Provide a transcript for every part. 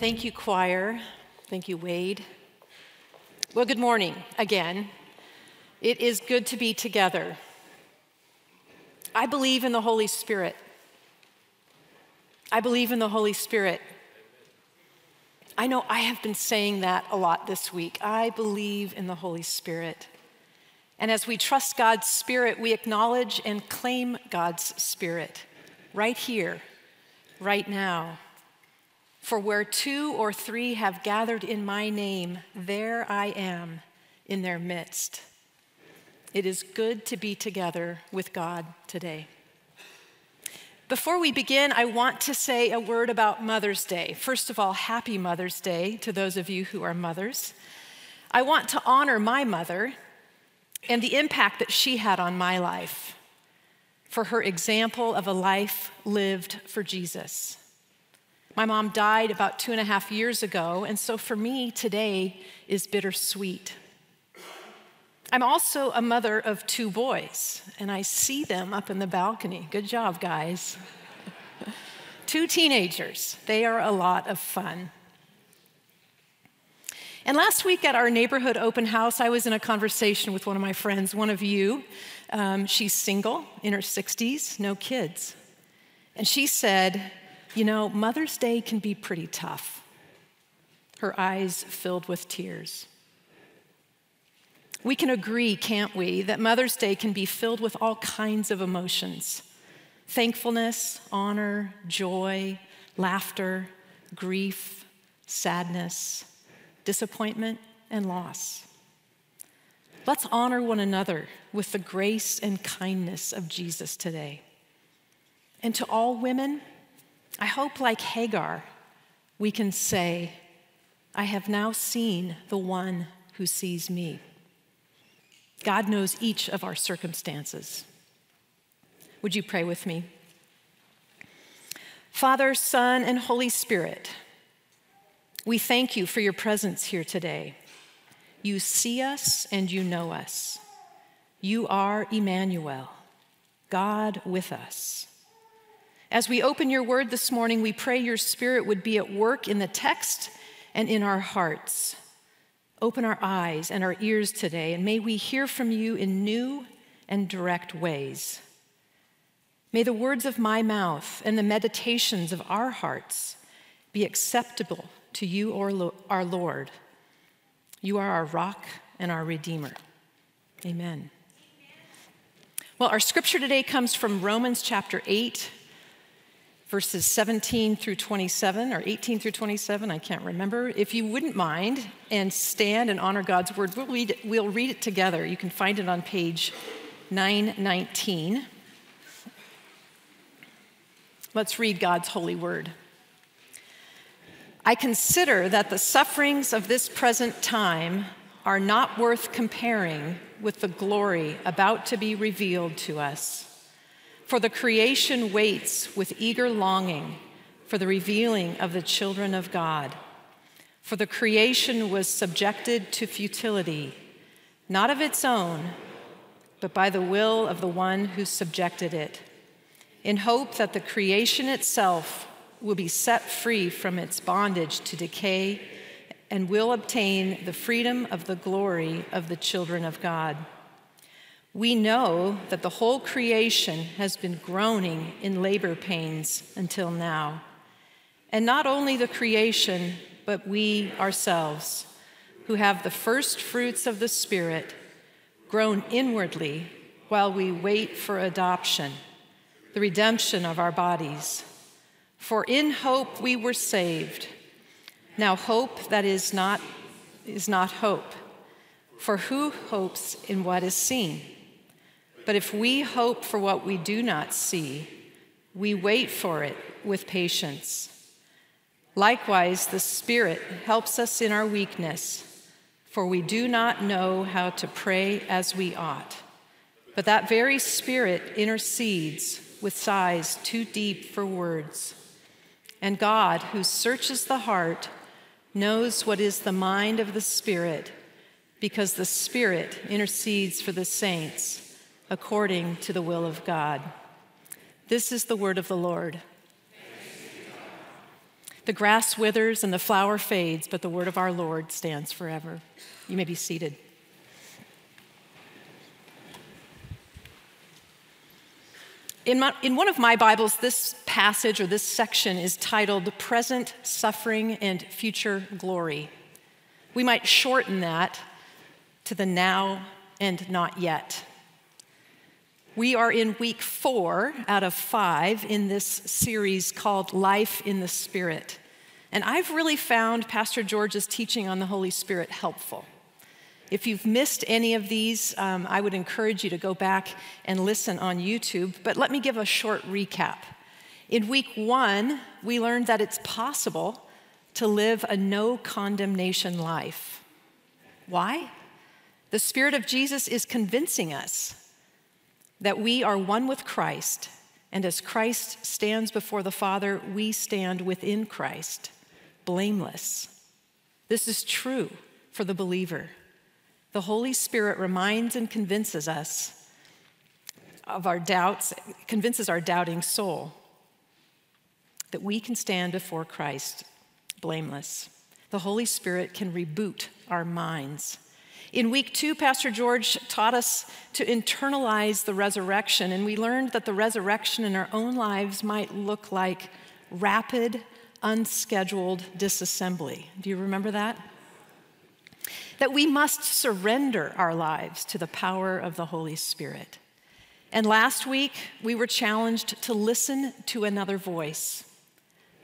Thank you, choir. Thank you, Wade. Well, good morning again. It is good to be together. I believe in the Holy Spirit. I believe in the Holy Spirit. I know I have been saying that a lot this week. I believe in the Holy Spirit. And as we trust God's Spirit, we acknowledge and claim God's Spirit right here, right now. For where two or three have gathered in my name, there I am in their midst. It is good to be together with God today. Before we begin, I want to say a word about Mother's Day. First of all, happy Mother's Day to those of you who are mothers. I want to honor my mother and the impact that she had on my life for her example of a life lived for Jesus. My mom died about two and a half years ago, and so for me, today is bittersweet. I'm also a mother of two boys, and I see them up in the balcony. Good job, guys. two teenagers. They are a lot of fun. And last week at our neighborhood open house, I was in a conversation with one of my friends, one of you. Um, she's single, in her 60s, no kids. And she said, You know, Mother's Day can be pretty tough. Her eyes filled with tears. We can agree, can't we, that Mother's Day can be filled with all kinds of emotions thankfulness, honor, joy, laughter, grief, sadness, disappointment, and loss. Let's honor one another with the grace and kindness of Jesus today. And to all women, I hope, like Hagar, we can say, I have now seen the one who sees me. God knows each of our circumstances. Would you pray with me? Father, Son, and Holy Spirit, we thank you for your presence here today. You see us and you know us. You are Emmanuel, God with us. As we open your word this morning, we pray your spirit would be at work in the text and in our hearts. Open our eyes and our ears today, and may we hear from you in new and direct ways. May the words of my mouth and the meditations of our hearts be acceptable to you, our Lord. You are our rock and our Redeemer. Amen. Well, our scripture today comes from Romans chapter 8, verses 17 through 27, or 18 through 27, I can't remember. If you wouldn't mind and stand and honor God's word, we'll read it, we'll read it together. You can find it on page 919. Let's read God's holy word. I consider that the sufferings of this present time are not worth comparing with the glory about to be revealed to us. For the creation waits with eager longing for the revealing of the children of God. For the creation was subjected to futility, not of its own, but by the will of the one who subjected it, in hope that the creation itself will be set free from its bondage to decay and will obtain the freedom of the glory of the children of God. We know that the whole creation has been groaning in labor pains until now. And not only the creation, but we ourselves, who have the first fruits of the Spirit, groan inwardly while we wait for adoption, the redemption of our bodies. For in hope we were saved. Now, hope that is not, is not hope. For who hopes in what is seen? But if we hope for what we do not see, we wait for it with patience. Likewise, the Spirit helps us in our weakness, for we do not know how to pray as we ought. But that very Spirit intercedes with sighs too deep for words. And God, who searches the heart, knows what is the mind of the Spirit, because the Spirit intercedes for the saints according to the will of God. This is the word of the Lord. The grass withers and the flower fades, but the word of our Lord stands forever. You may be seated. In, my, in, one of my Bibles, this passage or this section is titled Present Suffering and Future Glory. We might shorten that to the now and not yet. We are in week four out of five in this series called Life in the Spirit. And I've really found Pastor George's teaching on the Holy Spirit helpful. If you've missed any of these, um, I would encourage you to go back and listen on YouTube. But let me give a short recap. In week one, we learned that it's possible to live a no condemnation life. Why? The Spirit of Jesus is convincing us that we are one with Christ, and as Christ stands before the Father, we stand within Christ, blameless. This is true for the believer. The Holy Spirit reminds and convinces us of our doubts, convinces our doubting soul that we can stand before Christ blameless. The Holy Spirit can reboot our minds. In week two, Pastor George taught us to internalize the resurrection, and we learned that the resurrection in our own lives might look like rapid, unscheduled disassembly. Do you remember that? that we must surrender our lives to the power of the Holy Spirit. And last week, we were challenged to listen to another voice,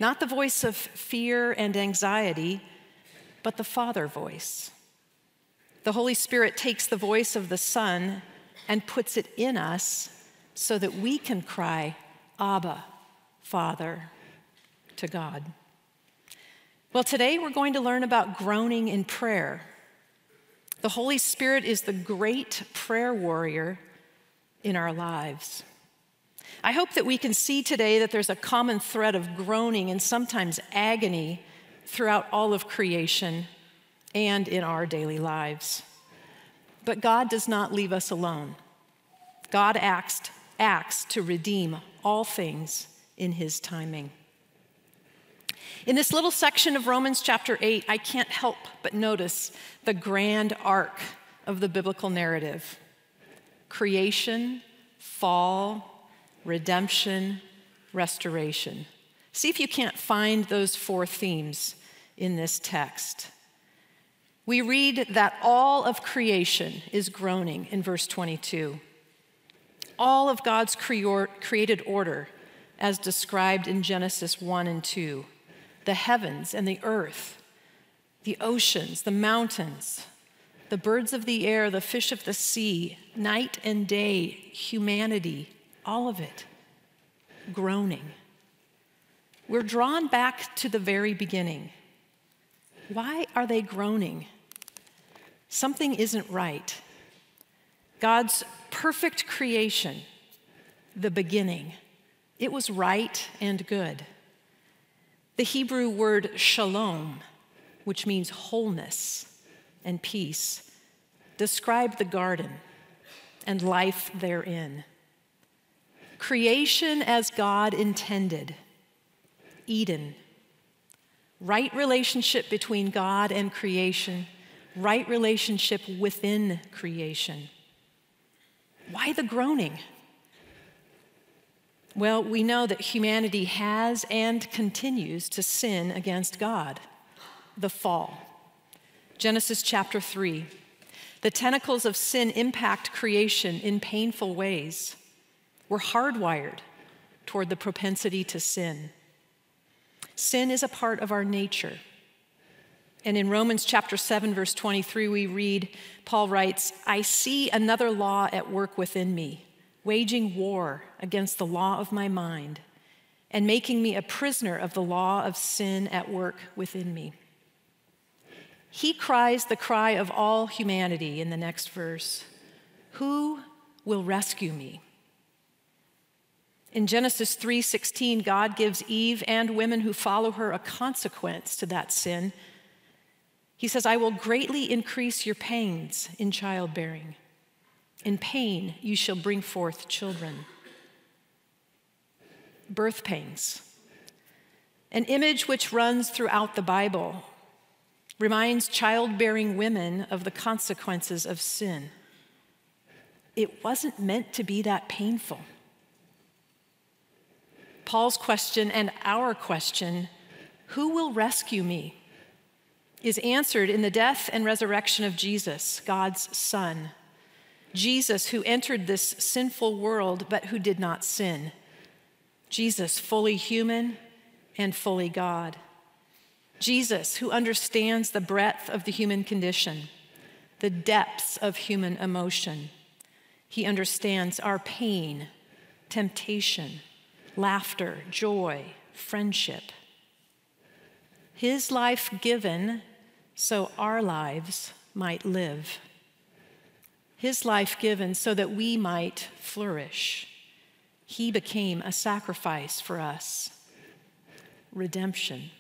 not the voice of fear and anxiety, but the Father voice. The Holy Spirit takes the voice of the Son and puts it in us so that we can cry, Abba, Father, to God. Well, today we're going to learn about groaning in prayer. The Holy Spirit is the great prayer warrior in our lives. I hope that we can see today that there's a common thread of groaning and sometimes agony throughout all of creation and in our daily lives. But God does not leave us alone. God acts, acts to redeem all things in His timing. In this little section of Romans chapter 8, I can't help but notice the grand arc of the biblical narrative creation, fall, redemption, restoration. See if you can't find those four themes in this text. We read that all of creation is groaning in verse 22. All of God's created order, as described in Genesis 1 and 2 the heavens and the earth, the oceans, the mountains, the birds of the air, the fish of the sea, night and day, humanity, all of it groaning. We're drawn back to the very beginning. Why are they groaning? Something isn't right. God's perfect creation, the beginning, it was right and good. The Hebrew word shalom, which means wholeness and peace, described the garden and life therein. Creation as God intended, Eden, right relationship between God and creation, right relationship within creation. Why the groaning? Well, we know that humanity has and continues to sin against God. The fall. Genesis chapter 3. The tentacles of sin impact creation in painful ways. We're hardwired toward the propensity to sin. Sin is a part of our nature. And in Romans chapter 7, verse 23, we read, Paul writes, I see another law at work within me waging war against the law of my mind and making me a prisoner of the law of sin at work within me. He cries the cry of all humanity in the next verse Who will rescue me? In Genesis 3:16, God gives Eve and women who follow her a consequence to that sin. He says, I will greatly increase your pains in childbearing. In pain, you shall bring forth children. Birth pains. an image which runs throughout the Bible, reminds childbearing women of the consequences of sin. It wasn't meant to be that painful. Paul's question and our question, who will rescue me, is answered in the death and resurrection of Jesus, God's Son. Jesus, who entered this sinful world but who did not sin. Jesus, fully human and fully God. Jesus, who understands the breadth of the human condition, the depths of human emotion. He understands our pain, temptation, laughter, joy, friendship. His life given so our lives might live. His life given so that we might flourish. He became a sacrifice for us. Redemption.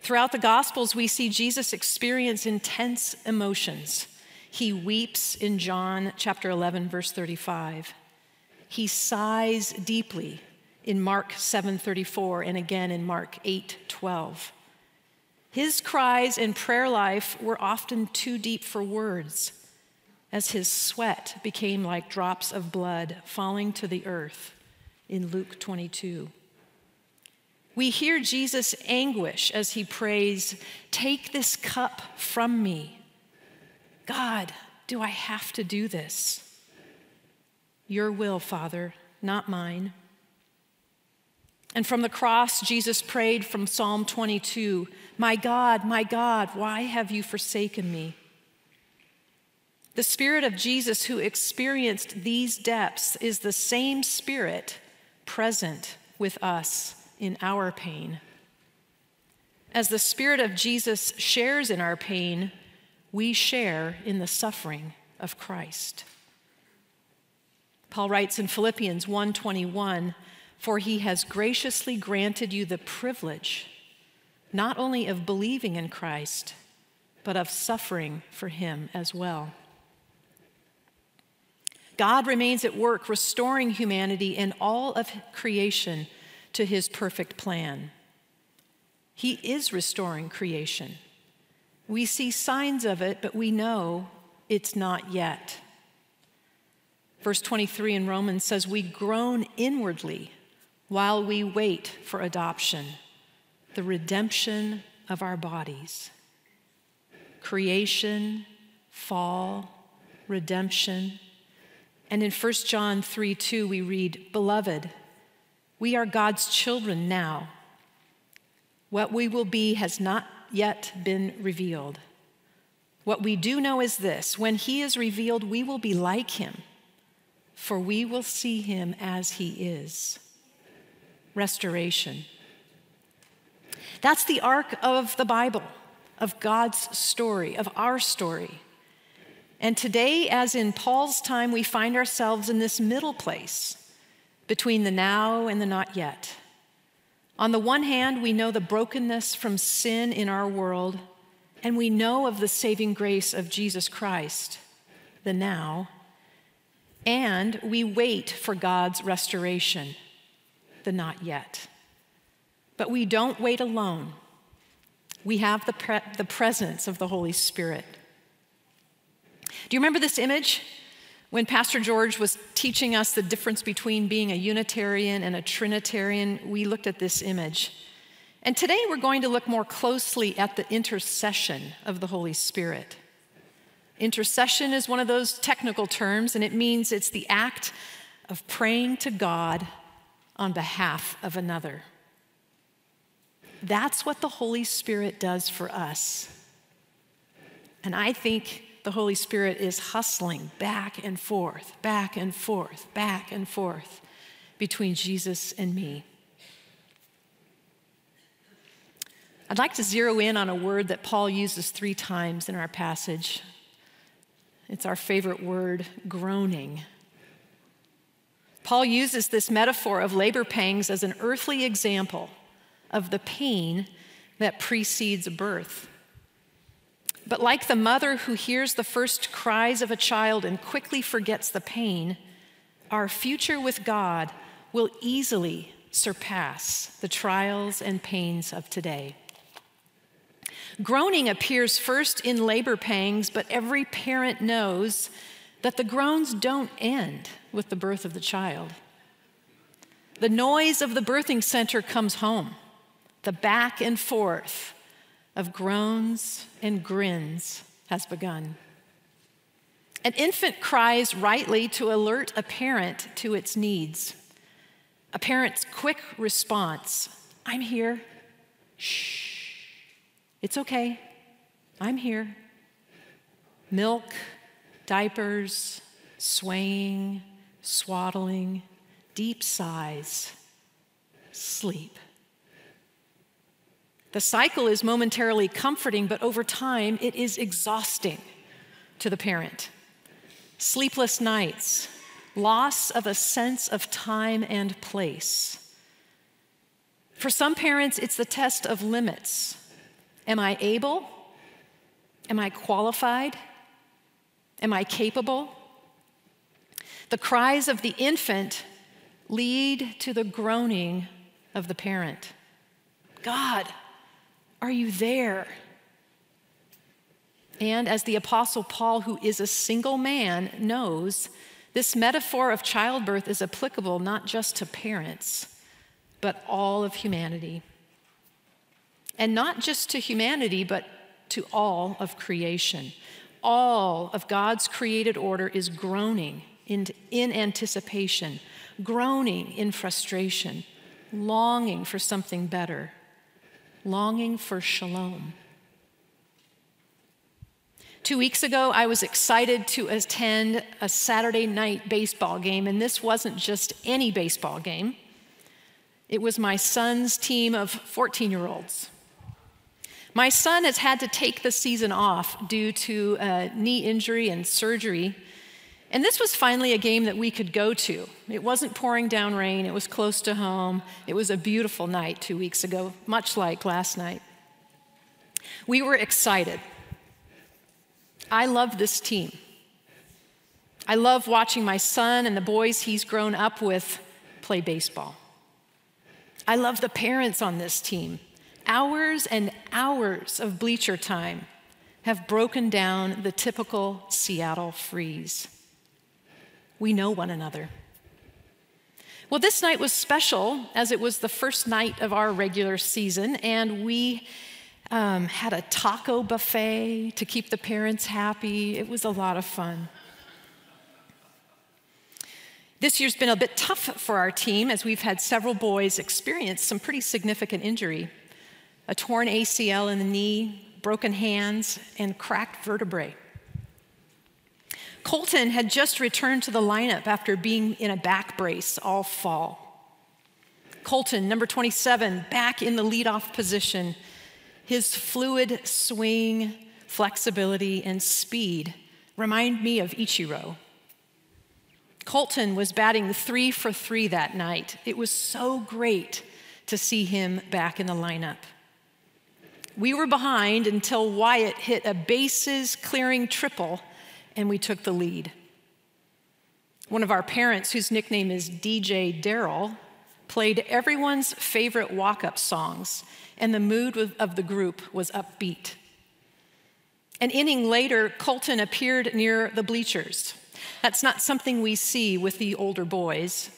Throughout the Gospels, we see Jesus experience intense emotions. He weeps in John chapter 11, verse 35. He sighs deeply in Mark 7:34 and again in Mark 8:12. His cries and prayer life were often too deep for words, as his sweat became like drops of blood falling to the earth in Luke 22. We hear Jesus' anguish as he prays, Take this cup from me. God, do I have to do this? Your will, Father, not mine. And from the cross, Jesus prayed from Psalm 22 My God, my God, why have you forsaken me? The Spirit of Jesus, who experienced these depths, is the same Spirit present with us in our pain. As the Spirit of Jesus shares in our pain, we share in the suffering of Christ. Paul writes in Philippians 1:21, "For he has graciously granted you the privilege not only of believing in Christ, but of suffering for him as well." God remains at work restoring humanity and all of creation to his perfect plan. He is restoring creation. We see signs of it, but we know it's not yet. Verse 23 in Romans says, We groan inwardly while we wait for adoption, the redemption of our bodies. Creation, fall, redemption. And in 1 John 3 2, we read, Beloved, we are God's children now. What we will be has not yet been revealed. What we do know is this when He is revealed, we will be like Him for we will see him as he is. Restoration. That's the arc of the Bible, of God's story, of our story. And today, as in Paul's time, we find ourselves in this middle place between the now and the not yet. On the one hand, we know the brokenness from sin in our world, and we know of the saving grace of Jesus Christ, the now and we wait for God's restoration, the not yet. But we don't wait alone. We have the, pre- the presence of the Holy Spirit. Do you remember this image? When Pastor George was teaching us the difference between being a Unitarian and a Trinitarian, we looked at this image. And today we're going to look more closely at the intercession of the Holy Spirit. Intercession is one of those technical terms, and it means it's the act of praying to God on behalf of another. That's what the Holy Spirit does for us. And I think the Holy Spirit is hustling back and forth, back and forth, back and forth between Jesus and me. I'd like to zero in on a word that Paul uses three times in our passage it's our favorite word, groaning. Paul uses this metaphor of labor pangs as an earthly example of the pain that precedes birth. But like the mother who hears the first cries of a child and quickly forgets the pain, our future with God will easily surpass the trials and pains of today. Groaning appears first in labor pangs, but every parent knows that the groans don't end with the birth of the child. The noise of the birthing center comes home, the back and forth of groans and grins has begun. An infant cries rightly to alert a parent to its needs. A parent's quick response I'm here. Shh. It's okay. I'm here. Milk, diapers, swaying, swaddling, deep sighs, sleep. The cycle is momentarily comforting, but over time it is exhausting to the parent. Sleepless nights, loss of a sense of time and place. For some parents, it's the test of limits. Am I able? Am I qualified? Am I capable? The cries of the infant lead to the groaning of the parent God, are you there? And as the Apostle Paul, who is a single man, knows, this metaphor of childbirth is applicable not just to parents, but all of humanity. And not just to humanity, but to all of creation. All of God's created order is groaning in, in anticipation, groaning in frustration, longing for something better, longing for shalom. Two weeks ago, I was excited to attend a Saturday night baseball game, and this wasn't just any baseball game. It was my son's team of 14 year olds. My son has had to take the season off due to a knee injury and surgery and this was finally a game that we could go to. It wasn't pouring down rain, it was close to home. It was a beautiful night two weeks ago, much like last night. We were excited. I love this team. I love watching my son and the boys he's grown up with play baseball. I love the parents on this team. Hours and hours of bleacher time have broken down the typical Seattle freeze we know one another. Well, this night was special as it was the first night of our regular season, and we um, had a taco buffet to keep the parents happy. It was a lot of fun. This year's been a bit tough for our team as we've had several boys experience some pretty significant injury a torn ACL in the knee, broken hands, and cracked vertebrae. Colton had just returned to the lineup after being in a back brace all fall. Colton, number 27, back in the leadoff position. His fluid swing, flexibility, and speed remind me of Ichiro. Colton was batting three for three that night. It was so great to see him back in the lineup. We were behind until Wyatt hit a bases clearing triple and we took the lead. One of our parents, whose nickname is DJ Daryl, played everyone's favorite walk up songs, and the mood of the group was upbeat. An inning later, Colton appeared near the bleachers. That's not something we see with the older boys.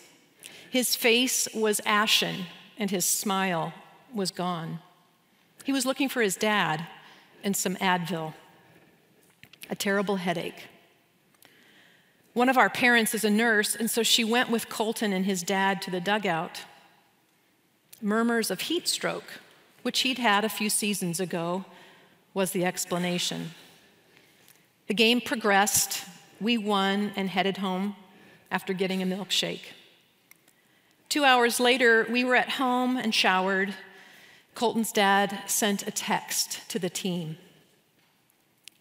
His face was ashen, and his smile was gone. He was looking for his dad and some Advil a terrible headache. One of our parents is a nurse, and so she went with Colton and his dad to the dugout. Murmurs of heat stroke, which he'd had a few seasons ago, was the explanation. The game progressed. We won and headed home after getting a milkshake. Two hours later, we were at home and showered. Colton's dad sent a text to the team.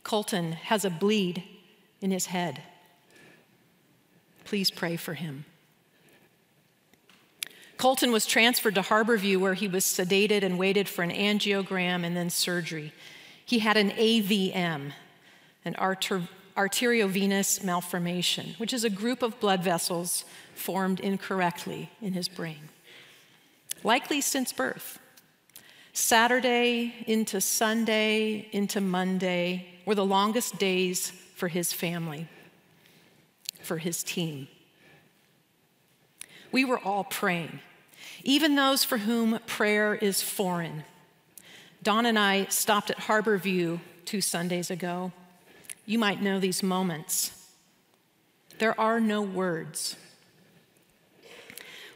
Colton has a bleed in his head. Please pray for him. Colton was transferred to Harborview where he was sedated and waited for an angiogram and then surgery. He had an AVM, an arter- arteriovenous malformation, which is a group of blood vessels formed incorrectly in his brain. likely since birth. Saturday into Sunday into Monday were the longest days for his family, for his team. We were all praying, even those for whom prayer is foreign. Don and I stopped at Harborview two Sundays ago. You might know these moments. There are no words.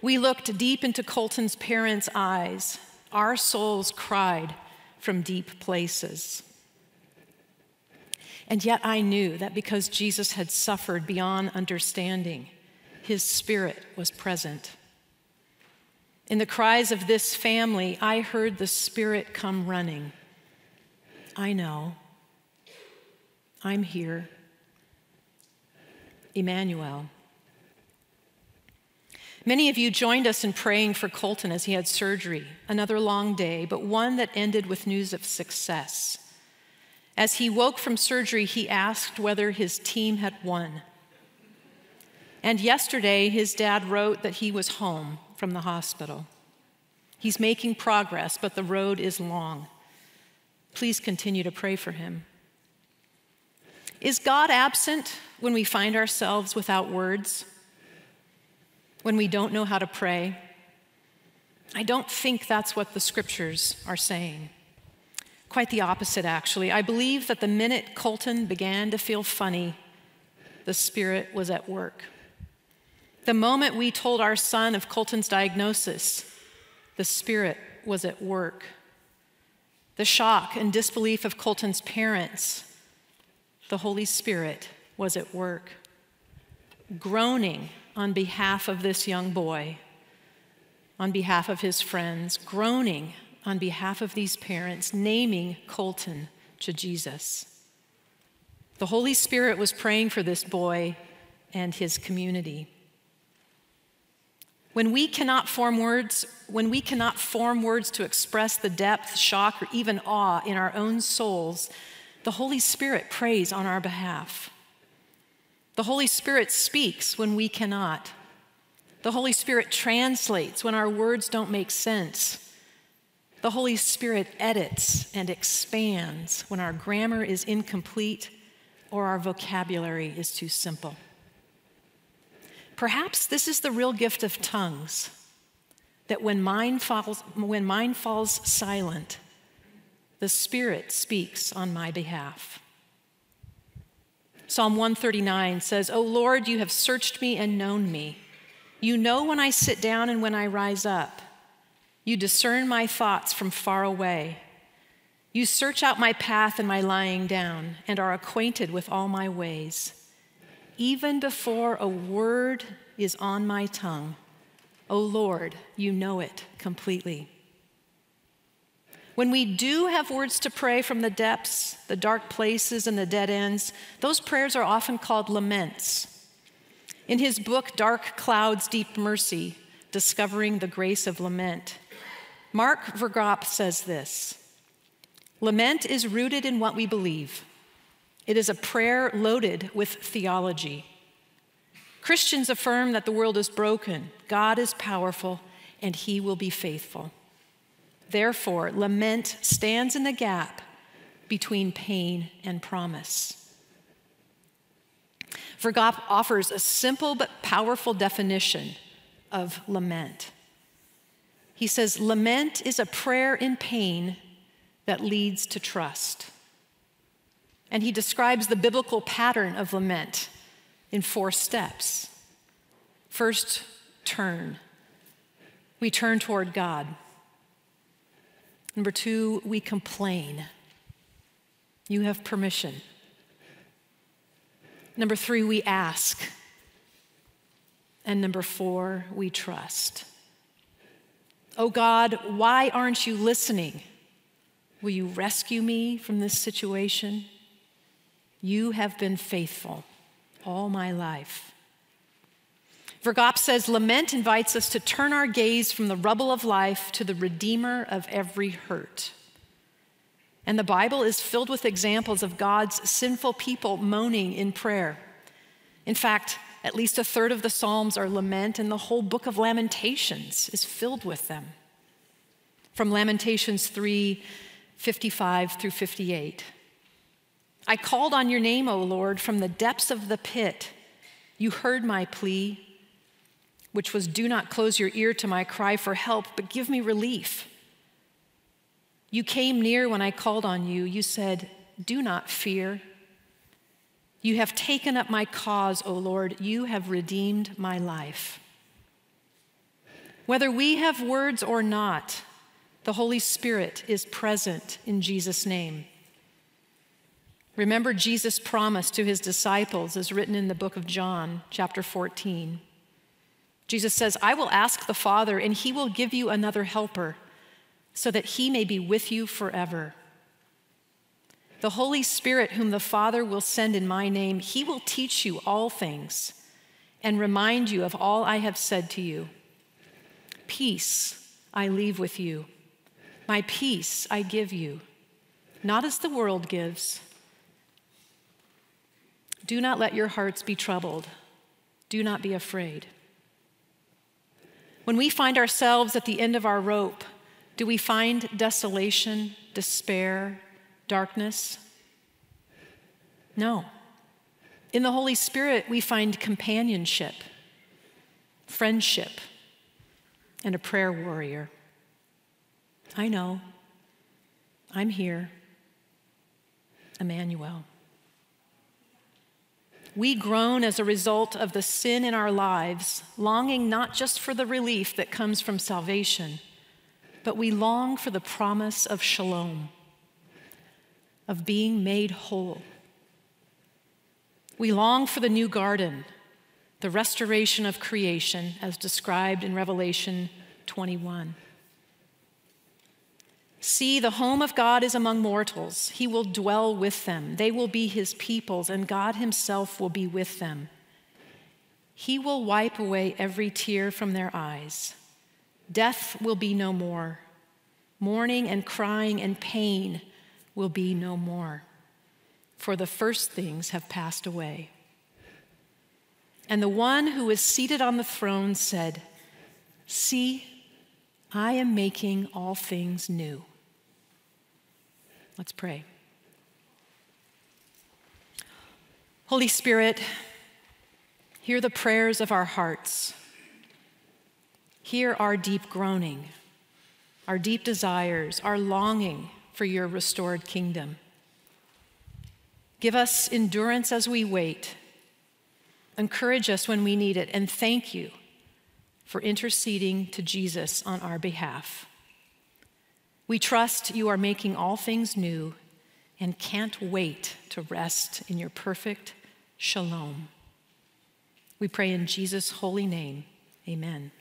We looked deep into Colton's parents' eyes. Our souls cried from deep places. And yet I knew that because Jesus had suffered beyond understanding, his spirit was present. In the cries of this family, I heard the Spirit come running. I know. I'm here. Emmanuel. Many of you joined us in praying for Colton as he had surgery, another long day, but one that ended with news of success. As he woke from surgery, he asked whether his team had won. And yesterday, his dad wrote that he was home from the hospital. He's making progress, but the road is long. Please continue to pray for him. Is God absent when we find ourselves without words? When we don't know how to pray? I don't think that's what the scriptures are saying. Quite the opposite, actually. I believe that the minute Colton began to feel funny, the Spirit was at work. The moment we told our son of Colton's diagnosis, the Spirit was at work. The shock and disbelief of Colton's parents, the Holy Spirit was at work. Groaning on behalf of this young boy, on behalf of his friends, groaning on behalf of these parents, naming Colton to Jesus. The Holy Spirit was praying for this boy and his community. When we cannot form words, when we cannot form words to express the depth, shock, or even awe in our own souls, the Holy Spirit prays on our behalf. The Holy Spirit speaks when we cannot. The Holy Spirit translates when our words don't make sense. The Holy Spirit edits and expands when our grammar is incomplete or our vocabulary is too simple. Perhaps this is the real gift of tongues that when mine falls, when mind falls silent, the Spirit speaks on my behalf. Psalm 139 says, O Lord, you have searched me and known me. You know when I sit down and when I rise up. You discern my thoughts from far away. You search out my path and my lying down and are acquainted with all my ways even before a word is on my tongue. O Lord, you know it completely. When we do have words to pray from the depths, the dark places, and the dead ends, those prayers are often called laments. In his book, Dark Clouds, Deep Mercy Discovering the Grace of Lament, Mark Vroegop says this Lament is rooted in what we believe. It is a prayer loaded with theology. Christians affirm that the world is broken, God is powerful, and he will be faithful. Therefore, lament stands in the gap between pain and promise. Vroegop offers a simple but powerful definition of lament. He says, Lament is a prayer in pain that leads to trust. And he describes the biblical pattern of lament in four steps. First, turn. We turn toward God. Number two, we complain. You have permission. Number three, we ask. And number four, we trust. Oh God, why aren't you listening? Will you rescue me from this situation? You have been faithful all my life. Vroegop says lament invites us to turn our gaze from the rubble of life to the Redeemer of every hurt. And the Bible is filled with examples of God's sinful people moaning in prayer. In fact, at least a third of the Psalms are lament, and the whole book of Lamentations is filled with them. from Lamentations 3 55 through 58. I called on your name, O Lord, from the depths of the pit. You heard my plea, which was Do not close your ear to my cry for help, but give me relief. You came near when I called on you. You said, Do not fear. You have taken up my cause, O Lord. You have redeemed my life. Whether we have words or not, the Holy Spirit is present in Jesus' name. Remember Jesus' promise to his disciples as written in the book of John, chapter 14. Jesus says, I will ask the Father, and he will give you another helper, so that he may be with you forever. The Holy Spirit, whom the Father will send in my name, he will teach you all things and remind you of all I have said to you. Peace I leave with you, my peace I give you, not as the world gives. Do not let your hearts be troubled. Do not be afraid. When we find ourselves at the end of our rope, do we find desolation, despair, darkness? No. In the Holy Spirit, we find companionship, friendship, and a prayer warrior. I know. I'm here. Emmanuel. We groan as a result of the sin in our lives, longing not just for the relief that comes from salvation, but we long for the promise of shalom, of being made whole. We long for the new garden, the restoration of creation as described in Revelation 21. See, the home of God is among mortals. He will dwell with them. They will be his peoples, and God himself will be with them. He will wipe away every tear from their eyes. Death will be no more. Mourning and crying and pain will be no more, for the first things have passed away. And the one who is seated on the throne said, See, I am making all things new. Let's pray. Holy Spirit, hear the prayers of our hearts. Hear our deep groaning, our deep desires, our longing for your restored kingdom. Give us endurance as we wait. Encourage us when we need it, and thank you for interceding to Jesus on our behalf. We trust you are making all things new and can't wait to rest in your perfect shalom. We pray in Jesus' holy name. Amen.